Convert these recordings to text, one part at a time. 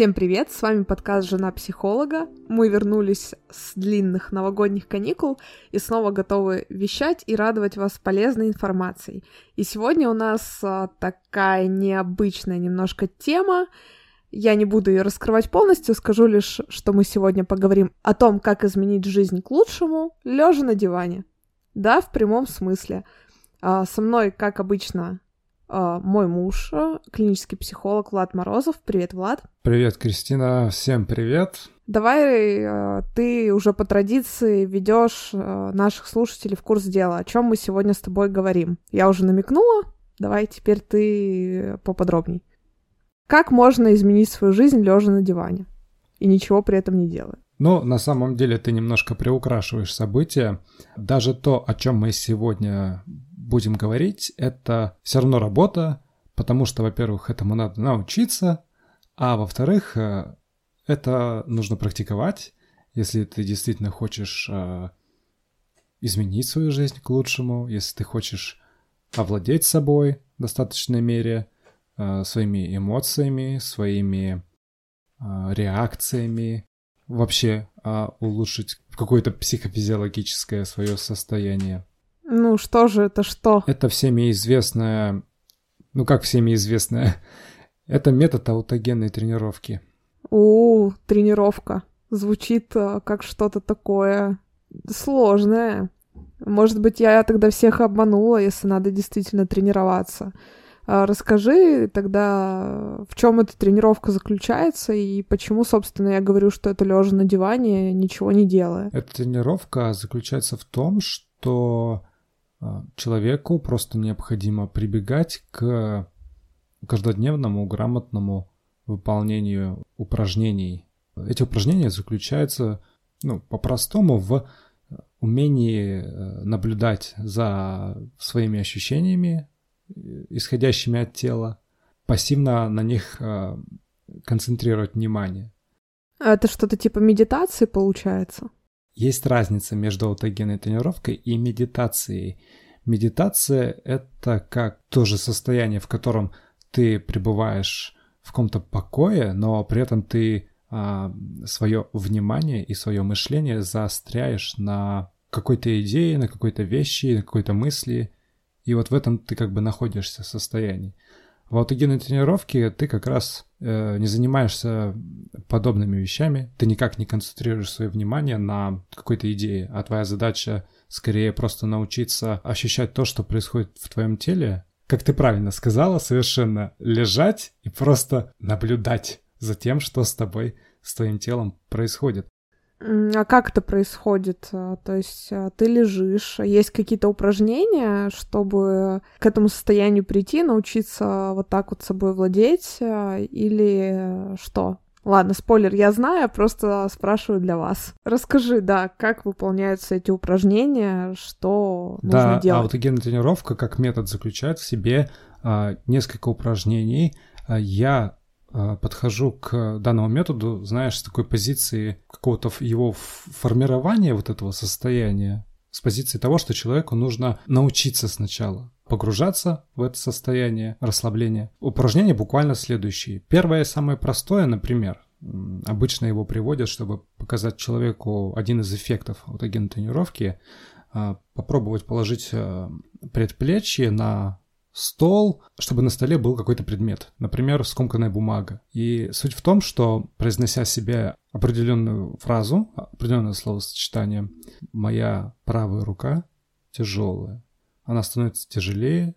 Всем привет, с вами подкаст «Жена психолога». Мы вернулись с длинных новогодних каникул и снова готовы вещать и радовать вас полезной информацией. И сегодня у нас а, такая необычная немножко тема. Я не буду ее раскрывать полностью, скажу лишь, что мы сегодня поговорим о том, как изменить жизнь к лучшему, лежа на диване. Да, в прямом смысле. А, со мной, как обычно, мой муж, э, клинический психолог Влад Морозов. Привет, Влад. Привет, Кристина. Всем привет. Давай э, ты уже по традиции ведешь э, наших слушателей в курс дела, о чем мы сегодня с тобой говорим. Я уже намекнула, давай теперь ты поподробней. Как можно изменить свою жизнь лежа на диване и ничего при этом не делая? Ну, на самом деле ты немножко приукрашиваешь события. Даже то, о чем мы сегодня будем говорить, это все равно работа, потому что, во-первых, этому надо научиться, а во-вторых, э, это нужно практиковать, если ты действительно хочешь э, изменить свою жизнь к лучшему, если ты хочешь овладеть собой в достаточной мере, э, своими эмоциями, своими реакциями, вообще улучшить какое-то психофизиологическое свое состояние. Ну что же это что? Это всеми известная, ну как всеми известная, это метод аутогенной тренировки. У, тренировка. Звучит а, как что-то такое сложное. Может быть, я тогда всех обманула, если надо действительно тренироваться. А расскажи тогда, в чем эта тренировка заключается и почему, собственно, я говорю, что это лежа на диване, ничего не делая. Эта тренировка заключается в том, что человеку просто необходимо прибегать к каждодневному грамотному выполнению упражнений. Эти упражнения заключаются, ну, по-простому в умении э, наблюдать за своими ощущениями, исходящими от тела, пассивно на них э, концентрировать внимание. А это что-то типа медитации получается? Есть разница между аутогенной тренировкой и медитацией. Медитация — это как то же состояние, в котором ты пребываешь в каком-то покое, но при этом ты а, свое внимание и свое мышление заостряешь на какой-то идее, на какой-то вещи, на какой-то мысли. И вот в этом ты как бы находишься в состоянии. В аутогенной тренировке ты как раз э, не занимаешься подобными вещами, ты никак не концентрируешь свое внимание на какой-то идее, а твоя задача скорее просто научиться ощущать то, что происходит в твоем теле, как ты правильно сказала, совершенно лежать и просто наблюдать за тем, что с тобой, с твоим телом происходит. А как это происходит? А, то есть а, ты лежишь, есть какие-то упражнения, чтобы к этому состоянию прийти, научиться вот так вот собой владеть, а, или что? Ладно, спойлер, я знаю, просто спрашиваю для вас. Расскажи, да, как выполняются эти упражнения, что да, нужно делать? Да, аутогенная тренировка как метод заключает в себе а, несколько упражнений. Я а, подхожу к данному методу, знаешь, с такой позиции какого-то его формирования вот этого состояния, с позиции того, что человеку нужно научиться сначала погружаться в это состояние расслабления. Упражнения буквально следующие. Первое, самое простое, например, обычно его приводят, чтобы показать человеку один из эффектов аутогенной тренировки, а, попробовать положить а, предплечье на стол, чтобы на столе был какой-то предмет, например, скомканная бумага. И суть в том, что произнося себе определенную фразу, определенное словосочетание, моя правая рука тяжелая, она становится тяжелее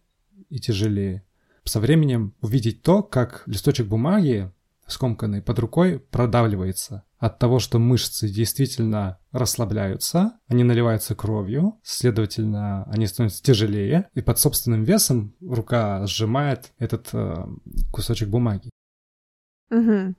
и тяжелее. Со временем увидеть то, как листочек бумаги скомканный под рукой продавливается от того, что мышцы действительно расслабляются, они наливаются кровью, следовательно, они становятся тяжелее, и под собственным весом рука сжимает этот э, кусочек бумаги. Угу.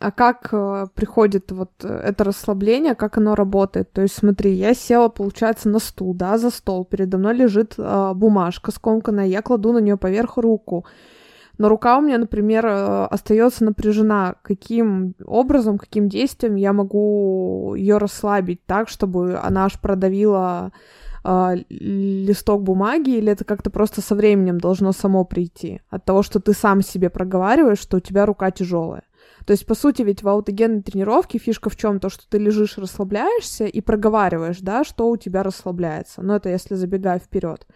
А как э, приходит вот это расслабление, как оно работает? То есть, смотри, я села, получается, на стул, да, за стол, передо мной лежит э, бумажка скомканная, я кладу на нее поверх руку но рука у меня, например, э, остается напряжена. Каким образом, каким действием я могу ее расслабить так, чтобы она аж продавила э, листок бумаги, или это как-то просто со временем должно само прийти от того, что ты сам себе проговариваешь, что у тебя рука тяжелая. То есть, по сути, ведь в аутогенной тренировке фишка в чем? То, что ты лежишь, расслабляешься и проговариваешь, да, что у тебя расслабляется. Но это если забегая вперед.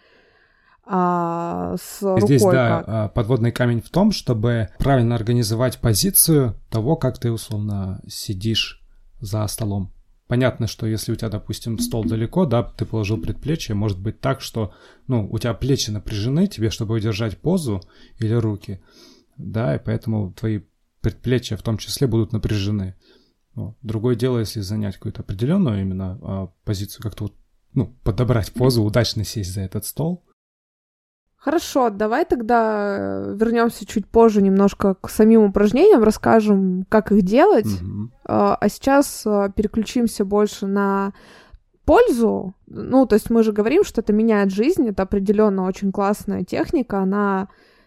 А с Здесь, рукой да, как? а, подводный камень в том, чтобы правильно организовать позицию того, как ты, условно, сидишь за столом. Понятно, что если у тебя, допустим, стол далеко, да, ты положил предплечье, может быть так, что, ну, у тебя плечи напряжены тебе, чтобы удержать позу или руки, да, и поэтому твои предплечья в том числе будут напряжены. Вот. Другое дело, если занять какую-то определенную именно а, позицию, как-то вот, ну, подобрать позу, удачно сесть за этот стол. Хорошо, давай тогда э, вернемся чуть позже немножко к самим упражнениям, расскажем, как их делать. Мгм. А сейчас а, переключимся больше на пользу. Ну, то есть мы же говорим, что это меняет жизнь, это определенно очень классная техника. Она,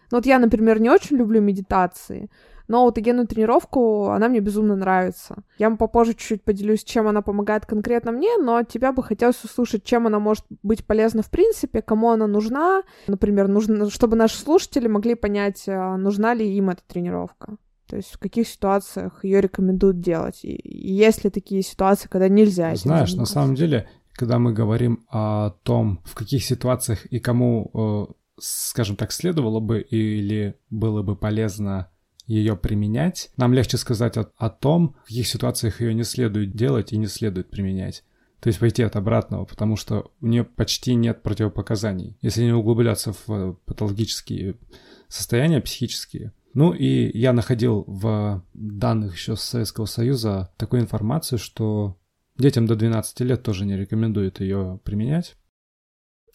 ну вот я, например, не очень люблю медитации, но аутогенную тренировку она мне безумно нравится. Я вам попозже чуть-чуть поделюсь, чем она помогает конкретно мне, но от тебя бы хотелось услышать, чем она может быть полезна в принципе, кому она нужна. Например, нужно, чтобы наши слушатели могли понять, а, нужна ли им эта тренировка. То есть в каких ситуациях ее рекомендуют делать? И, есть ли такие ситуации, когда нельзя Знаешь, на самом деле, когда мы говорим о том, в каких ситуациях и кому, э, скажем так, следовало бы или было бы полезно ее применять, нам легче сказать о, о том, в каких ситуациях ее не следует делать и не следует применять. То есть пойти от обратного, потому что у нее почти нет противопоказаний. Если не углубляться в э, патологические состояния психические. Ну и я находил в данных еще с Советского Союза такую информацию, что детям до 12 лет тоже не рекомендуют ее применять.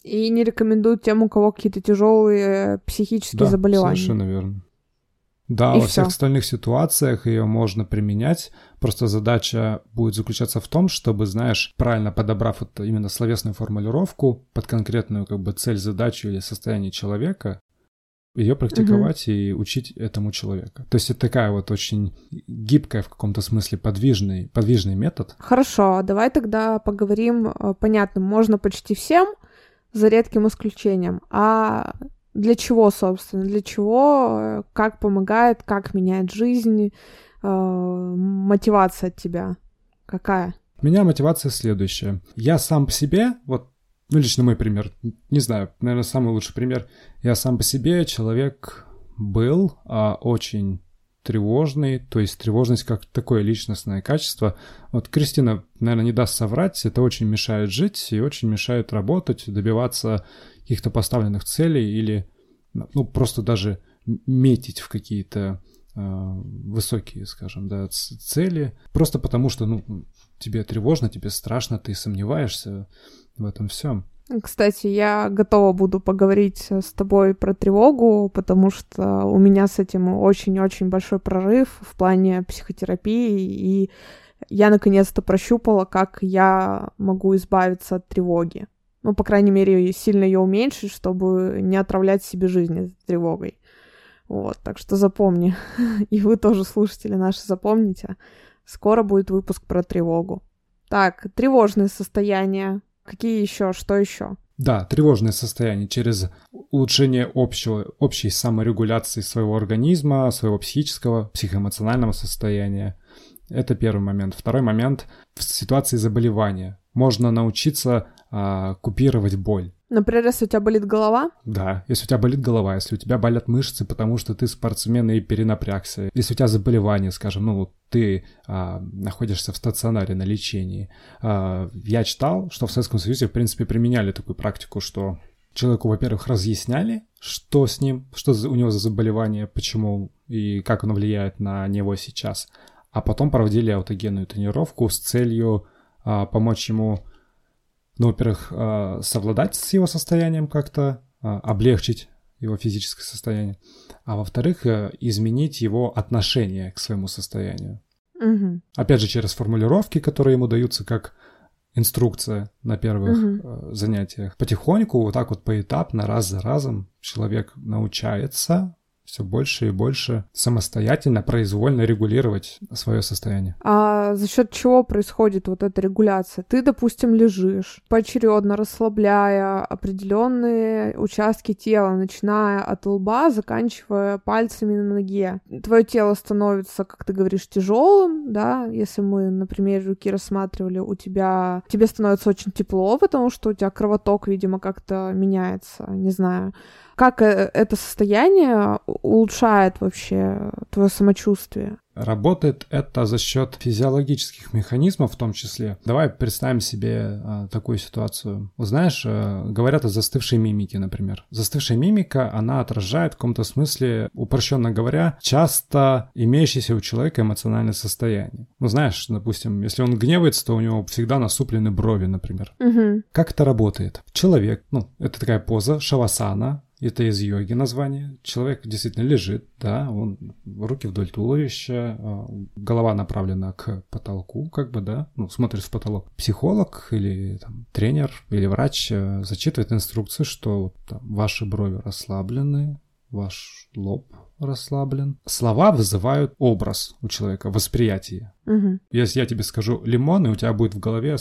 И не рекомендуют тем, у кого какие-то тяжелые психические Да, заболевания. совершенно верно. Да, И во всех всё. остальных ситуациях ее можно применять. Просто задача будет заключаться в том, чтобы, знаешь, правильно подобрав вот именно словесную формулировку под конкретную как бы цель, задачу или состояние человека, ее практиковать и учить этому человека. То есть это такая вот очень гибкая в каком-то смысле подвижный, подвижный метод. Хорошо, а давай тогда поговорим э, понятно, можно почти всем, за редким исключением. А для чего, собственно, для чего, как помогает, как меняет жизнь, э, мотивация от тебя какая? У меня мотивация следующая. Я сам по себе, вот, ну, лично мой пример, не знаю, наверное, самый лучший пример. Я сам по себе человек был а, очень тревожный, то есть тревожность как такое личностное качество. Вот Кристина, наверное, не даст соврать, это очень мешает жить и очень мешает работать, добиваться каких-то поставленных целей или, ну, просто даже метить в какие-то а, высокие, скажем, да, цели, просто потому что, ну, тебе тревожно, тебе страшно, ты сомневаешься в этом всем. Кстати, я готова буду поговорить с тобой про тревогу, потому что у меня с этим очень-очень большой прорыв в плане психотерапии, и я наконец-то прощупала, как я могу избавиться от тревоги. Ну, по крайней мере, сильно ее уменьшить, чтобы не отравлять себе жизнь тревогой. Вот, так что запомни. И вы тоже, слушатели наши, запомните. Скоро будет выпуск про тревогу. Так, тревожные состояния. Какие еще? Что еще? Да, тревожное состояние через улучшение общего, общей саморегуляции своего организма, своего психического, психоэмоционального состояния. Это первый момент. Второй момент в ситуации заболевания. Можно научиться а, купировать боль. Например, если у тебя болит голова, Да, если у тебя болит голова, если у тебя болят мышцы, потому что ты спортсмен и перенапрягся, если у тебя заболевание, скажем, ну, ты а, находишься в стационаре на лечении. А, я читал, что в Советском Союзе, в принципе, применяли такую практику, что человеку, во-первых, разъясняли, что с ним, что у него за заболевание, почему и как оно влияет на него сейчас, а потом проводили аутогенную тренировку с целью а, помочь ему ну, во-первых, а, совладать с его состоянием как-то, а, облегчить его физическое состояние, а во-вторых, э, изменить его отношение к своему состоянию. Мгм. Опять же, через формулировки, которые ему даются как инструкция на первых э, занятиях. Потихоньку, вот так вот поэтапно, раз за разом человек научается все больше и больше самостоятельно, произвольно регулировать свое состояние. А за счет чего происходит вот эта регуляция? Ты, допустим, лежишь, поочередно расслабляя определенные участки тела, начиная от лба, заканчивая пальцами на ноге. Твое тело становится, как ты говоришь, тяжелым, да, если мы на примере руки рассматривали, у тебя тебе становится очень тепло, потому что у тебя кровоток, видимо, как-то меняется, не знаю как э, это состояние улучшает вообще твое самочувствие? Работает это за счет физиологических механизмов в том числе. Давай представим себе а, такую ситуацию. Знаешь, а, говорят о застывшей мимике, например. Застывшая мимика, она отражает в каком-то смысле, упрощенно говоря, часто имеющееся у человека эмоциональное состояние. Ну, знаешь, допустим, если он гневается, то у него всегда насуплены брови, например. Угу. Как это работает? Человек, ну, это такая поза, шавасана, это из йоги название. Человек действительно лежит, да, он руки вдоль туловища, а, голова направлена к потолку, как бы, да, ну, смотрит в потолок. Психолог или там, тренер или врач э, зачитывает инструкцию, что там, ваши брови расслаблены, ваш лоб расслаблен. Слова вызывают образ у человека, восприятие. Угу. Если я тебе скажу лимон, и у тебя будет в голове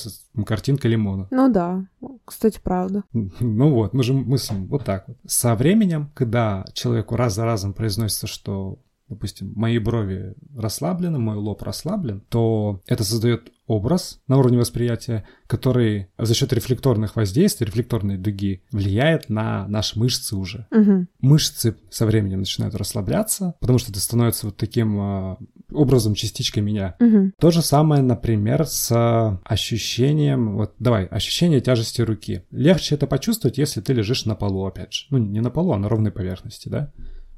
картинка лимона. Ну да, кстати, правда. Ну вот, мы же мыслим вот так вот. Со временем, когда человеку раз за разом произносится, что допустим, мои брови расслаблены, мой лоб расслаблен, то это создает образ на уровне восприятия, который за счет рефлекторных воздействий, рефлекторной дуги, влияет на наши мышцы уже. Угу. Мышцы со временем начинают расслабляться, потому что это становится вот таким э, образом частичкой меня. Угу. То же самое, например, с ощущением, вот давай, ощущение тяжести руки. Легче это почувствовать, если ты лежишь на полу, опять же. Ну, не на полу, а на ровной поверхности, да?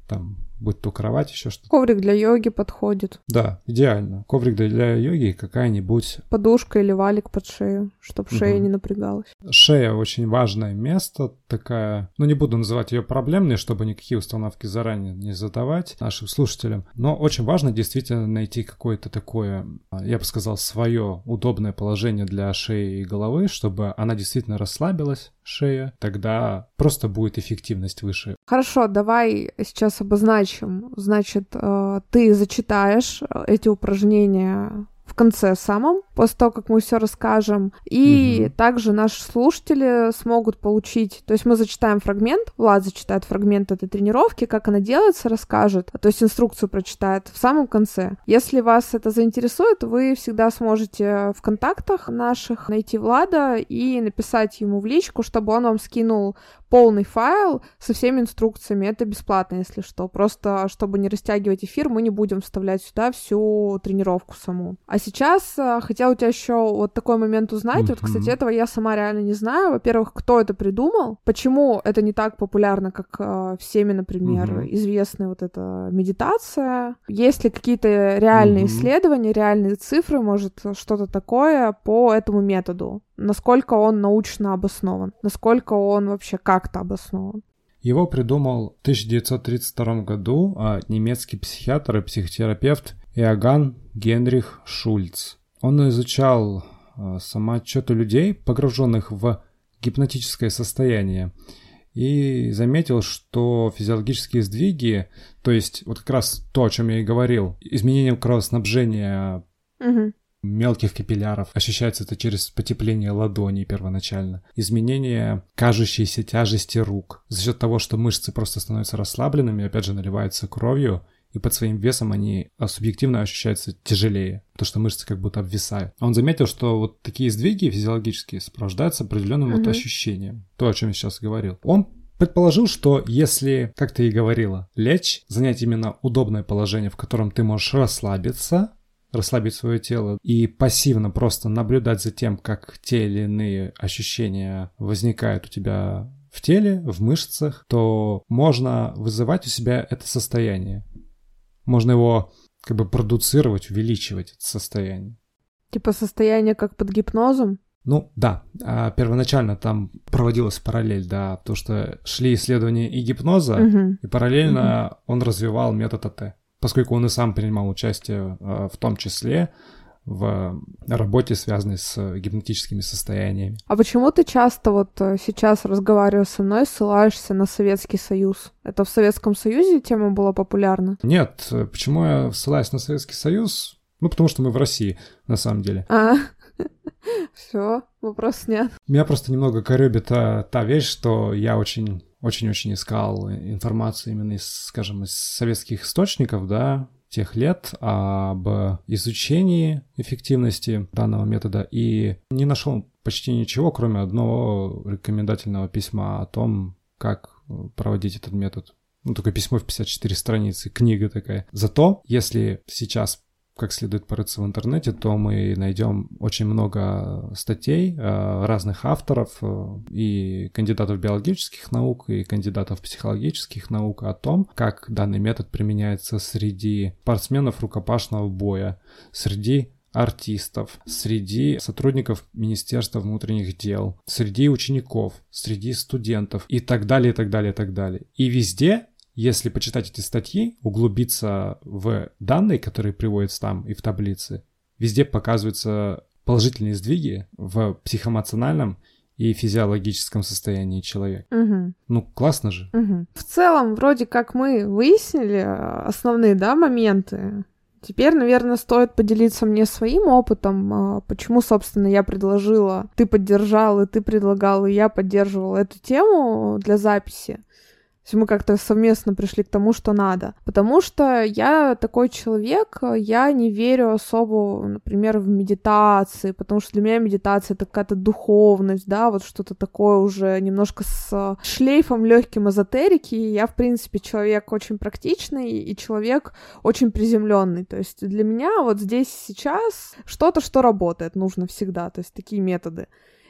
Там будь то кровать, еще что-то. Коврик для йоги подходит. Да, идеально. Коврик для йоги какая-нибудь... Подушка или валик под шею, чтобы угу. шея не напрягалась. Шея очень важное место, такая... Ну, не буду называть ее проблемной, чтобы никакие установки заранее не задавать нашим слушателям. Но очень важно действительно найти какое-то такое, я бы сказал, свое удобное положение для шеи и головы, чтобы она действительно расслабилась, шея. Тогда просто будет эффективность выше. Хорошо, давай сейчас обозначим обозначим. Значит, э, ты зачитаешь эти упражнения в конце самом, после того, как мы все расскажем. И угу. также наши слушатели смогут получить, то есть мы зачитаем фрагмент, Влад зачитает фрагмент этой тренировки, как она делается, расскажет, то есть инструкцию прочитает в самом конце. Если вас это заинтересует, вы всегда сможете в контактах наших найти Влада и написать ему в личку, чтобы он вам скинул полный файл со всеми инструкциями. Это бесплатно, если что. Просто, чтобы не растягивать эфир, мы не будем вставлять сюда всю тренировку саму. А сейчас э, хотела у тебя еще вот такой момент узнать. Mm-hmm. Вот, кстати, этого я сама реально не знаю. Во-первых, кто это придумал? Почему это не так популярно, как э, всеми, например, mm-hmm. известная вот эта медитация? Есть ли какие-то реальные mm-hmm. исследования, реальные цифры, может, что-то такое по этому методу? насколько он научно обоснован, насколько он вообще как-то обоснован. Его придумал в 1932 году а, немецкий психиатр и психотерапевт Иоганн Генрих Шульц. Он изучал а, самоотчеты людей, погруженных в гипнотическое состояние, и заметил, что физиологические сдвиги, то есть вот как раз то, о чем я и говорил, изменение кровоснабжения угу мелких капилляров. Ощущается это через потепление ладоней первоначально. Изменение кажущейся тяжести рук. За счет того, что мышцы просто становятся расслабленными, опять же, наливаются кровью, и под своим весом они а, субъективно ощущаются тяжелее, потому что мышцы как будто обвисают. Он заметил, что вот такие сдвиги физиологические сопровождаются определенным mm-hmm. вот ощущением. То, о чем я сейчас говорил. Он предположил, что если, как ты и говорила, лечь, занять именно удобное положение, в котором ты можешь расслабиться, расслабить свое тело и пассивно просто наблюдать за тем, как те или иные ощущения возникают у тебя в теле, в мышцах, то можно вызывать у себя это состояние. Можно его как бы продуцировать, увеличивать это состояние. Типа состояние как под гипнозом? Ну да, а первоначально там проводилась параллель, да, потому что шли исследования и гипноза, угу. и параллельно угу. он развивал метод АТ поскольку он и сам принимал участие э, в том числе в работе, связанной с гипнотическими состояниями. А почему ты часто вот э, сейчас, разговаривая со мной, ссылаешься на Советский Союз? Это в Советском Союзе тема была популярна? Нет, почему я ссылаюсь на Советский Союз? Ну, потому что мы в России, на самом деле. А, все, вопрос снят. Меня просто немного коребит та, та вещь, что я очень очень-очень искал информацию именно из, скажем, из советских источников, да, тех лет об изучении эффективности данного метода и не нашел почти ничего, кроме одного рекомендательного письма о том, как проводить этот метод. Ну, только письмо в 54 страницы, книга такая. Зато, если сейчас как следует порыться в интернете, то мы найдем очень много статей э, разных авторов э, и кандидатов биологических наук, и кандидатов психологических наук о том, как данный метод применяется среди спортсменов рукопашного боя, среди артистов, среди сотрудников Министерства внутренних дел, среди учеников, среди студентов и так далее, и так далее, и так далее. И везде если почитать эти статьи, углубиться в данные, которые приводятся там и в таблице, везде показываются положительные сдвиги в психоэмоциональном и физиологическом состоянии человека. Угу. Ну, классно же. Угу. В целом, вроде как мы выяснили основные, да, моменты. Теперь, наверное, стоит поделиться мне своим опытом, а, почему, собственно, я предложила, ты поддержал, и ты предлагал, и я поддерживала эту тему для записи есть мы как-то совместно пришли к тому, что надо. Потому что я такой человек, я не верю особо, например, в медитации, потому что для меня медитация это какая-то духовность, да, вот что-то такое уже немножко с шлейфом легким эзотерики. Я, в принципе, человек очень практичный и человек очень приземленный. То есть для меня вот здесь сейчас что-то, что работает, нужно всегда, то есть такие методы.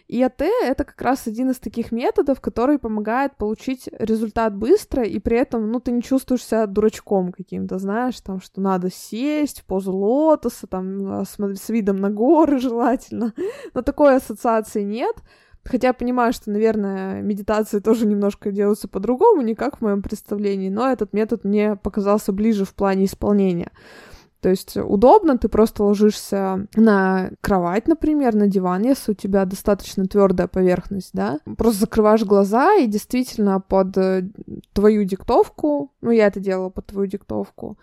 ИАТ — это как раз один из таких методов, который помогает получить результат быстро, и при этом, ну, ты не чувствуешь себя дурачком каким-то, знаешь, там, что надо сесть в позу лотоса, там, а, с, с видом на горы желательно. Но такой ассоциации нет. Хотя я понимаю, что, наверное, медитации тоже немножко делаются по-другому, не как в моем представлении, но этот метод мне показался ближе в плане исполнения. То есть удобно, ты просто ложишься на кровать, например, на диван, если у тебя достаточно твердая поверхность, да, просто закрываешь глаза и действительно под э, твою диктовку, ну я это делала под твою диктовку,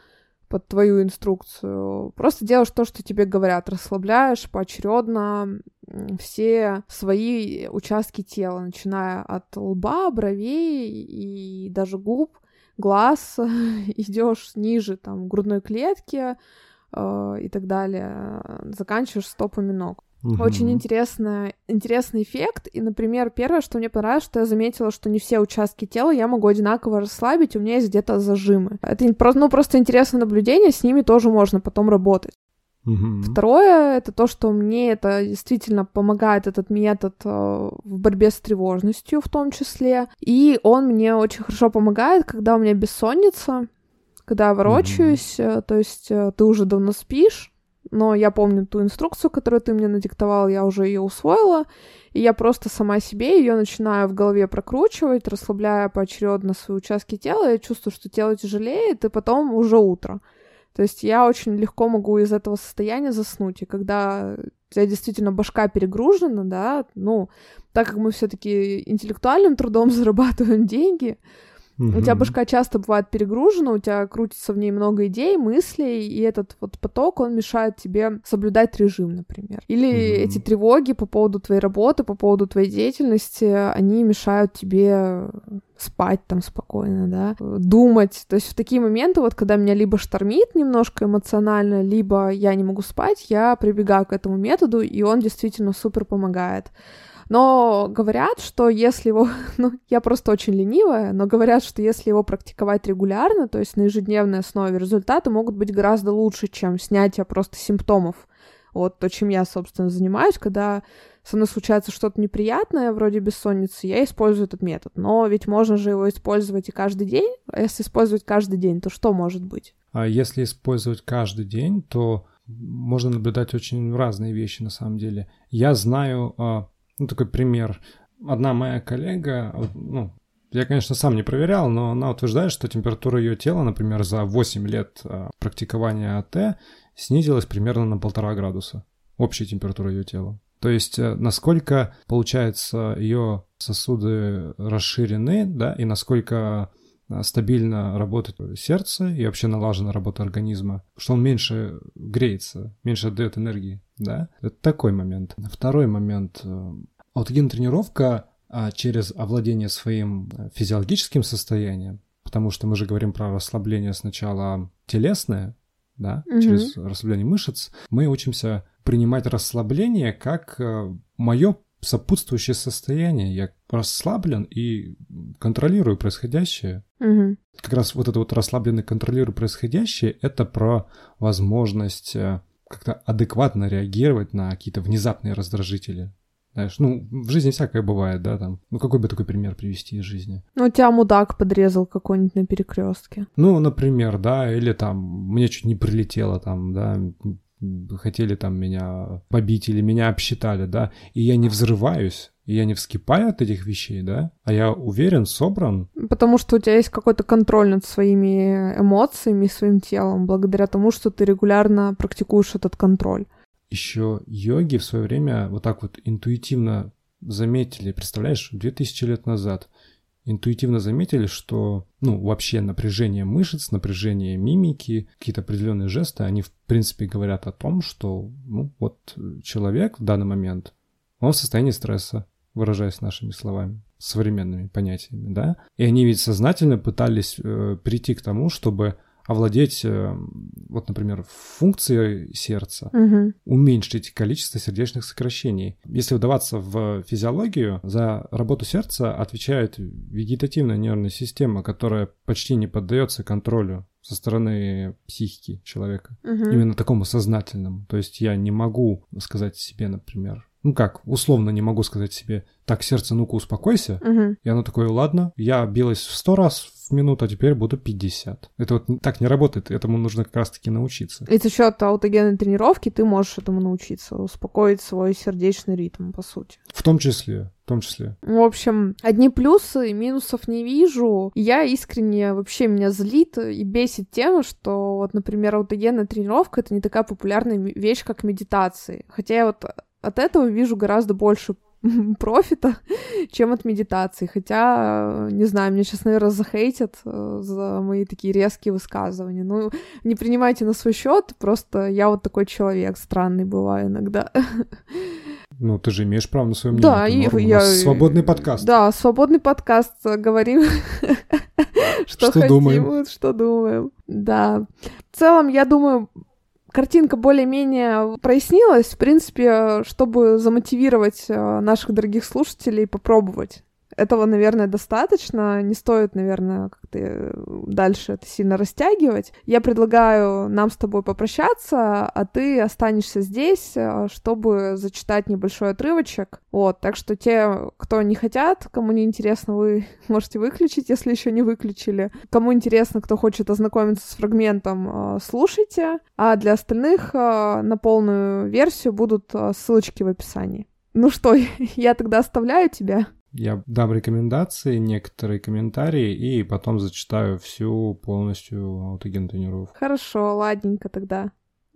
под твою инструкцию. Просто делаешь то, что тебе говорят, расслабляешь поочередно все свои участки тела, начиная от лба, бровей и даже губ, глаз, идешь ниже там грудной клетки э, и так далее, заканчиваешь стопами ног. Угу. Очень интересный, интересный эффект. И, например, первое, что мне понравилось, что я заметила, что не все участки тела я могу одинаково расслабить, у меня есть где-то зажимы. Это ну, просто интересное наблюдение, с ними тоже можно потом работать. Угу. Второе это то, что мне это действительно помогает этот метод э, в борьбе с тревожностью в том числе. И он мне очень хорошо помогает, когда у меня бессонница, когда я ворочаюсь, угу. то есть э, ты уже давно спишь, но я помню ту инструкцию, которую ты мне надиктовал, я уже ее усвоила, и я просто сама себе ее начинаю в голове прокручивать, расслабляя поочередно свои участки тела, я чувствую, что тело тяжелеет, и потом уже утро. То есть я очень легко могу из этого состояния заснуть. И когда у тебя действительно башка перегружена, да, ну, так как мы все-таки интеллектуальным трудом зарабатываем деньги, Угу. У тебя башка часто бывает перегружена, у тебя крутится в ней много идей, мыслей, и этот вот поток, он мешает тебе соблюдать режим, например. Или угу. эти тревоги по поводу твоей работы, по поводу твоей деятельности, они мешают тебе спать там спокойно, да, думать. То есть в такие моменты, вот когда меня либо штормит немножко эмоционально, либо я не могу спать, я прибегаю к этому методу, и он действительно супер помогает. Но говорят, что если его... Ну, я просто очень ленивая, но говорят, что если его практиковать регулярно, то есть на ежедневной основе, результаты могут быть гораздо лучше, чем снятие просто симптомов. Вот то, чем я, собственно, занимаюсь, когда со мной случается что-то неприятное, вроде бессонницы, я использую этот метод. Но ведь можно же его использовать и каждый день. А если использовать каждый день, то что может быть? А если использовать каждый день, то можно наблюдать очень разные вещи на самом деле. Я знаю а, ну, такой пример. Одна моя коллега, ну, Я, конечно, сам не проверял, но она утверждает, что температура ее тела, например, за 8 лет а, практикования АТ снизилась примерно на полтора градуса. Общая температура ее тела. То есть э, насколько, получается, ее сосуды расширены, да, и насколько стабильно работает сердце и вообще налажена работа организма, что он меньше греется, меньше отдает энергии, да. Это такой момент. Второй момент. Э, аутоген-тренировка а через овладение своим физиологическим состоянием, потому что мы же говорим про расслабление сначала телесное, да, угу. через расслабление мышц, мы учимся принимать расслабление как э, мое сопутствующее состояние. Я расслаблен и контролирую происходящее. Угу. Как раз вот это вот расслабленный контролирую происходящее, это про возможность э, как-то адекватно реагировать на какие-то внезапные раздражители. Знаешь, ну, в жизни всякое бывает, да, там. Ну, какой бы такой пример привести из жизни? Ну, тебя мудак подрезал какой-нибудь на перекрестке. Ну, например, да, или там мне чуть не прилетело там, да, хотели там меня побить или меня обсчитали, да, и я не взрываюсь, и я не вскипаю от этих вещей, да, а я уверен, собран. Потому что у тебя есть какой-то контроль над своими эмоциями, своим телом, благодаря тому, что ты регулярно практикуешь этот контроль. Еще йоги в свое время вот так вот интуитивно заметили, представляешь, 2000 лет назад – интуитивно заметили, что, ну, вообще напряжение мышц, напряжение мимики, какие-то определенные жесты, они, в принципе, говорят о том, что, ну, вот человек в данный момент, он в состоянии стресса, выражаясь нашими словами, современными понятиями, да, и они ведь сознательно пытались э, прийти к тому, чтобы овладеть, э, вот, например, функцией сердца, угу. уменьшить количество сердечных сокращений. Если вдаваться в физиологию, за работу сердца отвечает вегетативная нервная система, которая почти не поддается контролю со стороны психики человека. Угу. Именно такому сознательному. То есть я не могу сказать себе, например, ну как, условно не могу сказать себе, так, сердце, ну-ка успокойся. Угу. И оно такое, ладно, я билась в сто раз в минуту, а теперь буду 50. Это вот так не работает, этому нужно как раз-таки научиться. И за счет аутогенной тренировки ты можешь этому научиться, успокоить свой сердечный ритм, по сути. В том числе, в том числе. В общем, одни плюсы, минусов не вижу. Я искренне вообще меня злит и бесит тема, что вот, например, аутогенная тренировка — это не такая популярная вещь, как медитации. Хотя я вот от этого вижу гораздо больше профита, чем от медитации. Хотя, не знаю, меня сейчас, наверное, захейтят э, за мои такие резкие высказывания. Ну, не принимайте на свой счет, просто я вот такой человек, странный бываю иногда. Ну, ты же имеешь право на свое мнение. Да, и я... свободный подкаст. Да, свободный подкаст. Говорим, что, хотим, думаем. что думаем. Да. В целом, я думаю, картинка более-менее прояснилась, в принципе, чтобы замотивировать э, наших дорогих слушателей попробовать этого, наверное, достаточно. Не стоит, наверное, как-то э, дальше это сильно растягивать. Я предлагаю нам с тобой попрощаться, а ты останешься здесь, э, чтобы зачитать небольшой отрывочек. Вот, так что те, кто не хотят, кому не интересно, вы можете выключить, если еще не выключили. Кому интересно, кто хочет ознакомиться с фрагментом, э, слушайте. А для остальных на полную версию будут ссылочки в описании. Ну что, я тогда оставляю тебя. Я дам рекомендации, некоторые комментарии и потом зачитаю всю полностью аутоген тренировку. Хорошо, ладненько тогда.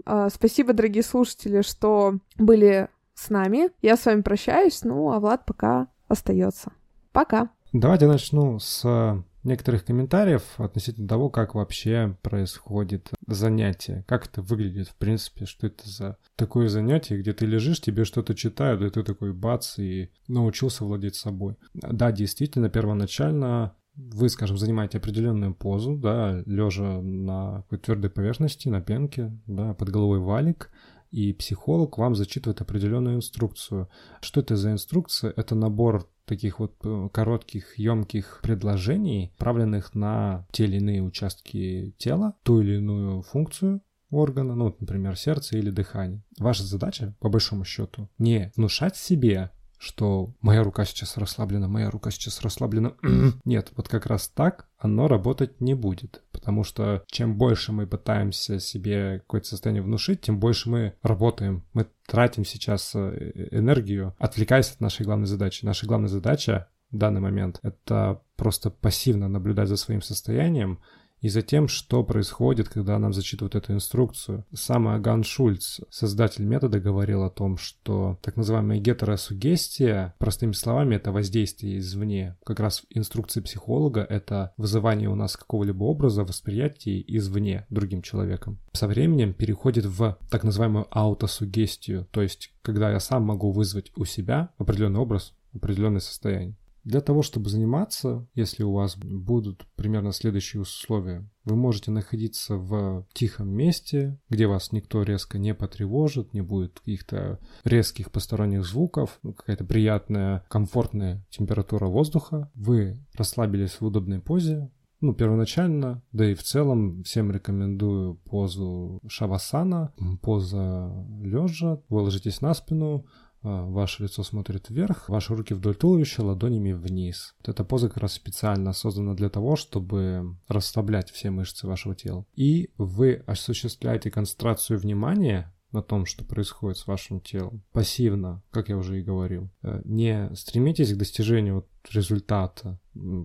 А, спасибо, дорогие слушатели, что были с нами. Я с вами прощаюсь, ну а Влад пока остается. Пока. Давайте начну с некоторых комментариев относительно того, как вообще происходит занятие, как это выглядит в принципе, что это за такое занятие, где ты лежишь, тебе что-то читают, и ты такой бац, и научился владеть собой. Да, действительно, первоначально вы, скажем, занимаете определенную позу, да, лежа на какой-то твердой поверхности, на пенке, да, под головой валик, и психолог вам зачитывает определенную инструкцию. Что это за инструкция? Это набор таких вот э, коротких, емких предложений, направленных на те или иные участки тела, ту или иную функцию органа, ну, например, сердце или дыхание. Ваша задача, по большому счету, не внушать себе что моя рука сейчас расслаблена, моя рука сейчас расслаблена. Нет, вот как раз так оно работать не будет. Потому что чем больше мы пытаемся себе какое-то состояние внушить, тем больше мы работаем. Мы тратим сейчас э, энергию, отвлекаясь от нашей главной задачи. Наша главная задача в данный момент. Это просто пассивно наблюдать за своим состоянием, и за тем, что происходит, когда нам зачитывают эту инструкцию. Сам Аган Шульц, создатель метода, говорил о том, что так называемая гетеросугестия, простыми словами, это воздействие извне. Как раз инструкции психолога — это вызывание у нас какого-либо образа, восприятия извне другим человеком. Со временем переходит в так называемую аутосугестию, то есть когда я сам могу вызвать у себя определенный образ, определенное состояние. Для того, чтобы заниматься, если у вас будут примерно следующие условия, вы можете находиться в тихом месте, где вас никто резко не потревожит, не будет каких-то резких посторонних звуков, ну, какая-то приятная, комфортная температура воздуха. Вы расслабились в удобной позе, ну, первоначально, да и в целом всем рекомендую позу шавасана, поза лежа. Вы ложитесь на спину, ваше лицо смотрит вверх, ваши руки вдоль туловища, ладонями вниз. Вот эта поза как раз специально создана для того, чтобы расслаблять все мышцы вашего тела. И вы осуществляете концентрацию внимания на том, что происходит с вашим телом, пассивно, как я уже и говорил. Э, не стремитесь к достижению результата.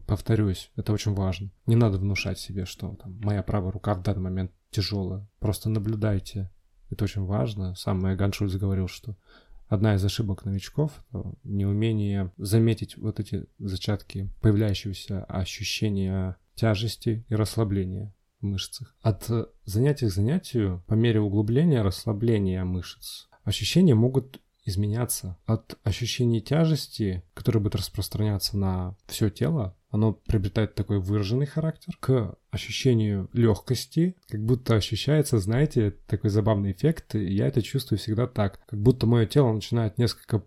Повторюсь, это очень важно. Не надо внушать себе, что там, моя правая рука в данный момент тяжелая. Просто наблюдайте. Это очень важно. Сам Майя Ганшульц говорил, что одна из ошибок новичков — неумение заметить вот эти зачатки появляющегося ощущения тяжести и расслабления в мышцах. От занятия к занятию, по мере углубления расслабления мышц, ощущения могут изменяться. От ощущения тяжести, которое будет распространяться на все тело, оно приобретает такой выраженный характер, к ощущению легкости, как будто ощущается, знаете, такой забавный эффект, я это чувствую всегда так, как будто мое тело начинает несколько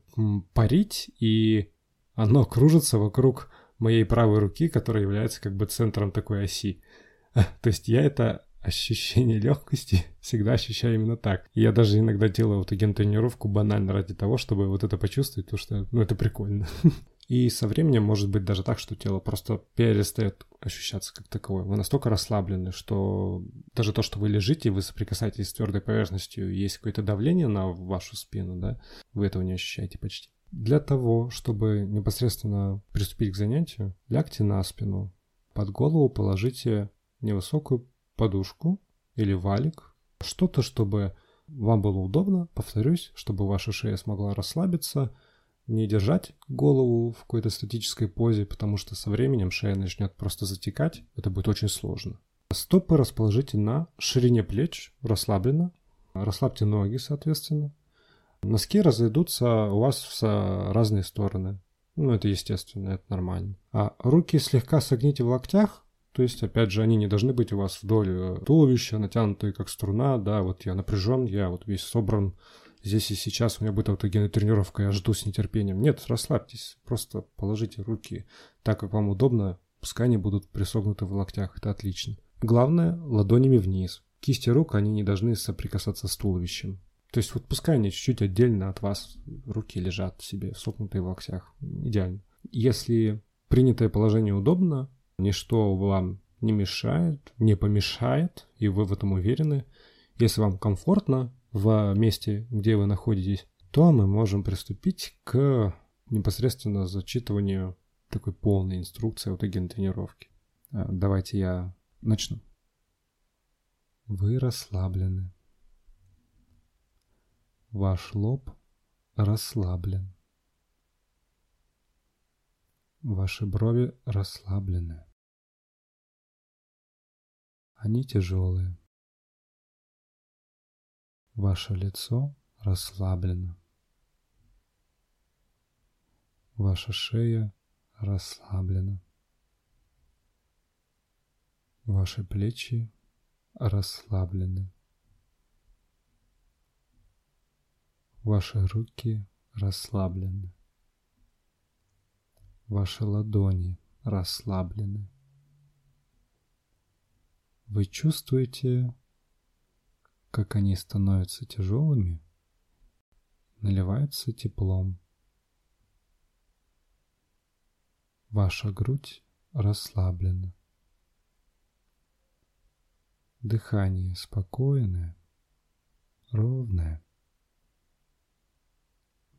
парить, и оно кружится вокруг моей правой руки, которая является как бы центром такой оси. То есть я это ощущение легкости всегда ощущаю именно так. Я даже иногда делаю вот тренировку банально ради того, чтобы вот это почувствовать, потому что, ну, это прикольно. И со временем может быть даже так, что тело просто перестает ощущаться как таковое. Вы настолько расслаблены, что даже то, что вы лежите, вы соприкасаетесь с твердой поверхностью, есть какое-то давление на вашу спину, да, вы этого не ощущаете почти. Для того, чтобы непосредственно приступить к занятию, лягте на спину, под голову положите невысокую подушку или валик, что-то, чтобы вам было удобно, повторюсь, чтобы ваша шея смогла расслабиться, не держать голову в какой-то статической позе, потому что со временем шея начнет просто затекать, это будет очень сложно. Стопы расположите на ширине плеч, расслабленно. Расслабьте ноги, соответственно. Носки разойдутся у вас в разные стороны. Ну, это естественно, это нормально. А руки слегка согните в локтях, то есть, опять же, они не должны быть у вас вдоль э, туловища, натянутые как струна, да, вот я напряжен, я вот весь собран, здесь и сейчас у меня будет аутогенная тренировка, я жду с нетерпением. Нет, расслабьтесь, просто положите руки так, как вам удобно, пускай они будут присогнуты в локтях, это отлично. Главное, ладонями вниз. Кисти рук, они не должны соприкасаться с туловищем. То есть вот пускай они чуть-чуть отдельно от вас, руки лежат себе, согнутые в локтях, идеально. Если принятое положение удобно, ничто вам не мешает, не помешает, и вы в этом уверены. Если вам комфортно, в месте, где вы находитесь, то мы можем приступить к непосредственно зачитыванию такой полной инструкции аутоген тренировки. А, давайте я начну. Вы расслаблены. Ваш лоб расслаблен. Ваши брови расслаблены. Они тяжелые. Ваше лицо расслаблено. Ваша шея расслаблена. Ваши плечи расслаблены. Ваши руки расслаблены. Ваши ладони расслаблены. Вы чувствуете как они становятся тяжелыми, наливаются теплом. Ваша грудь расслаблена. Дыхание спокойное, ровное.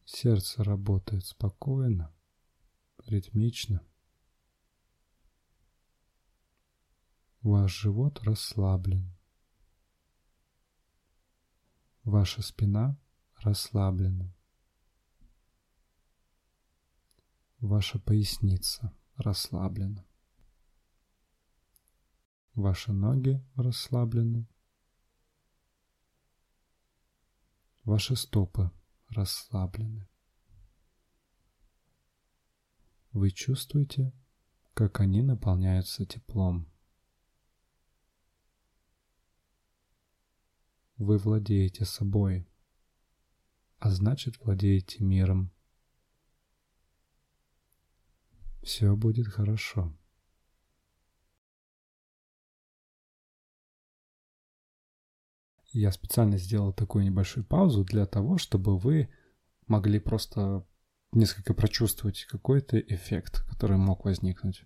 Сердце работает спокойно, ритмично. Ваш живот расслаблен. Ваша спина расслаблена. Ваша поясница расслаблена. Ваши ноги расслаблены. Ваши стопы расслаблены. Вы чувствуете, как они наполняются теплом. Вы владеете собой, а значит владеете миром. Все будет хорошо. Я специально сделал такую небольшую паузу для того, чтобы вы могли просто несколько прочувствовать какой-то эффект, который мог возникнуть.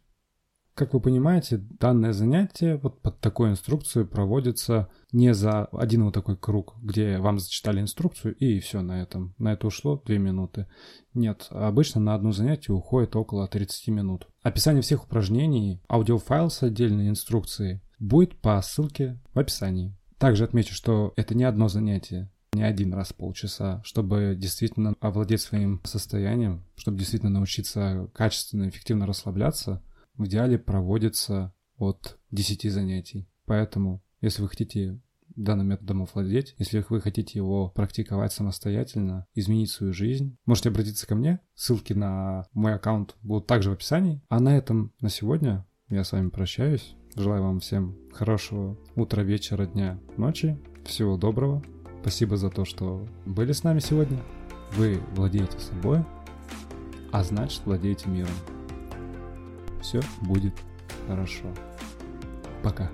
Как вы понимаете, данное занятие вот под такой инструкцию проводится не за один вот такой круг, где вам зачитали инструкцию и все на этом. На это ушло 2 минуты. Нет, обычно на одно занятие уходит около 30 минут. Описание всех упражнений, аудиофайл с отдельной инструкцией будет по ссылке в описании. Также отмечу, что это не одно занятие, не один раз полчаса, чтобы действительно овладеть своим состоянием, чтобы действительно научиться качественно эффективно расслабляться, в идеале проводится от 10 занятий. Поэтому, если вы хотите данным методом овладеть, если вы хотите его практиковать самостоятельно, изменить свою жизнь, можете обратиться ко мне. Ссылки на мой аккаунт будут также в описании. А на этом на сегодня я с вами прощаюсь. Желаю вам всем хорошего утра, вечера, дня, ночи. Всего доброго. Спасибо за то, что были с нами сегодня. Вы владеете собой, а значит владеете миром. Все будет хорошо. Пока.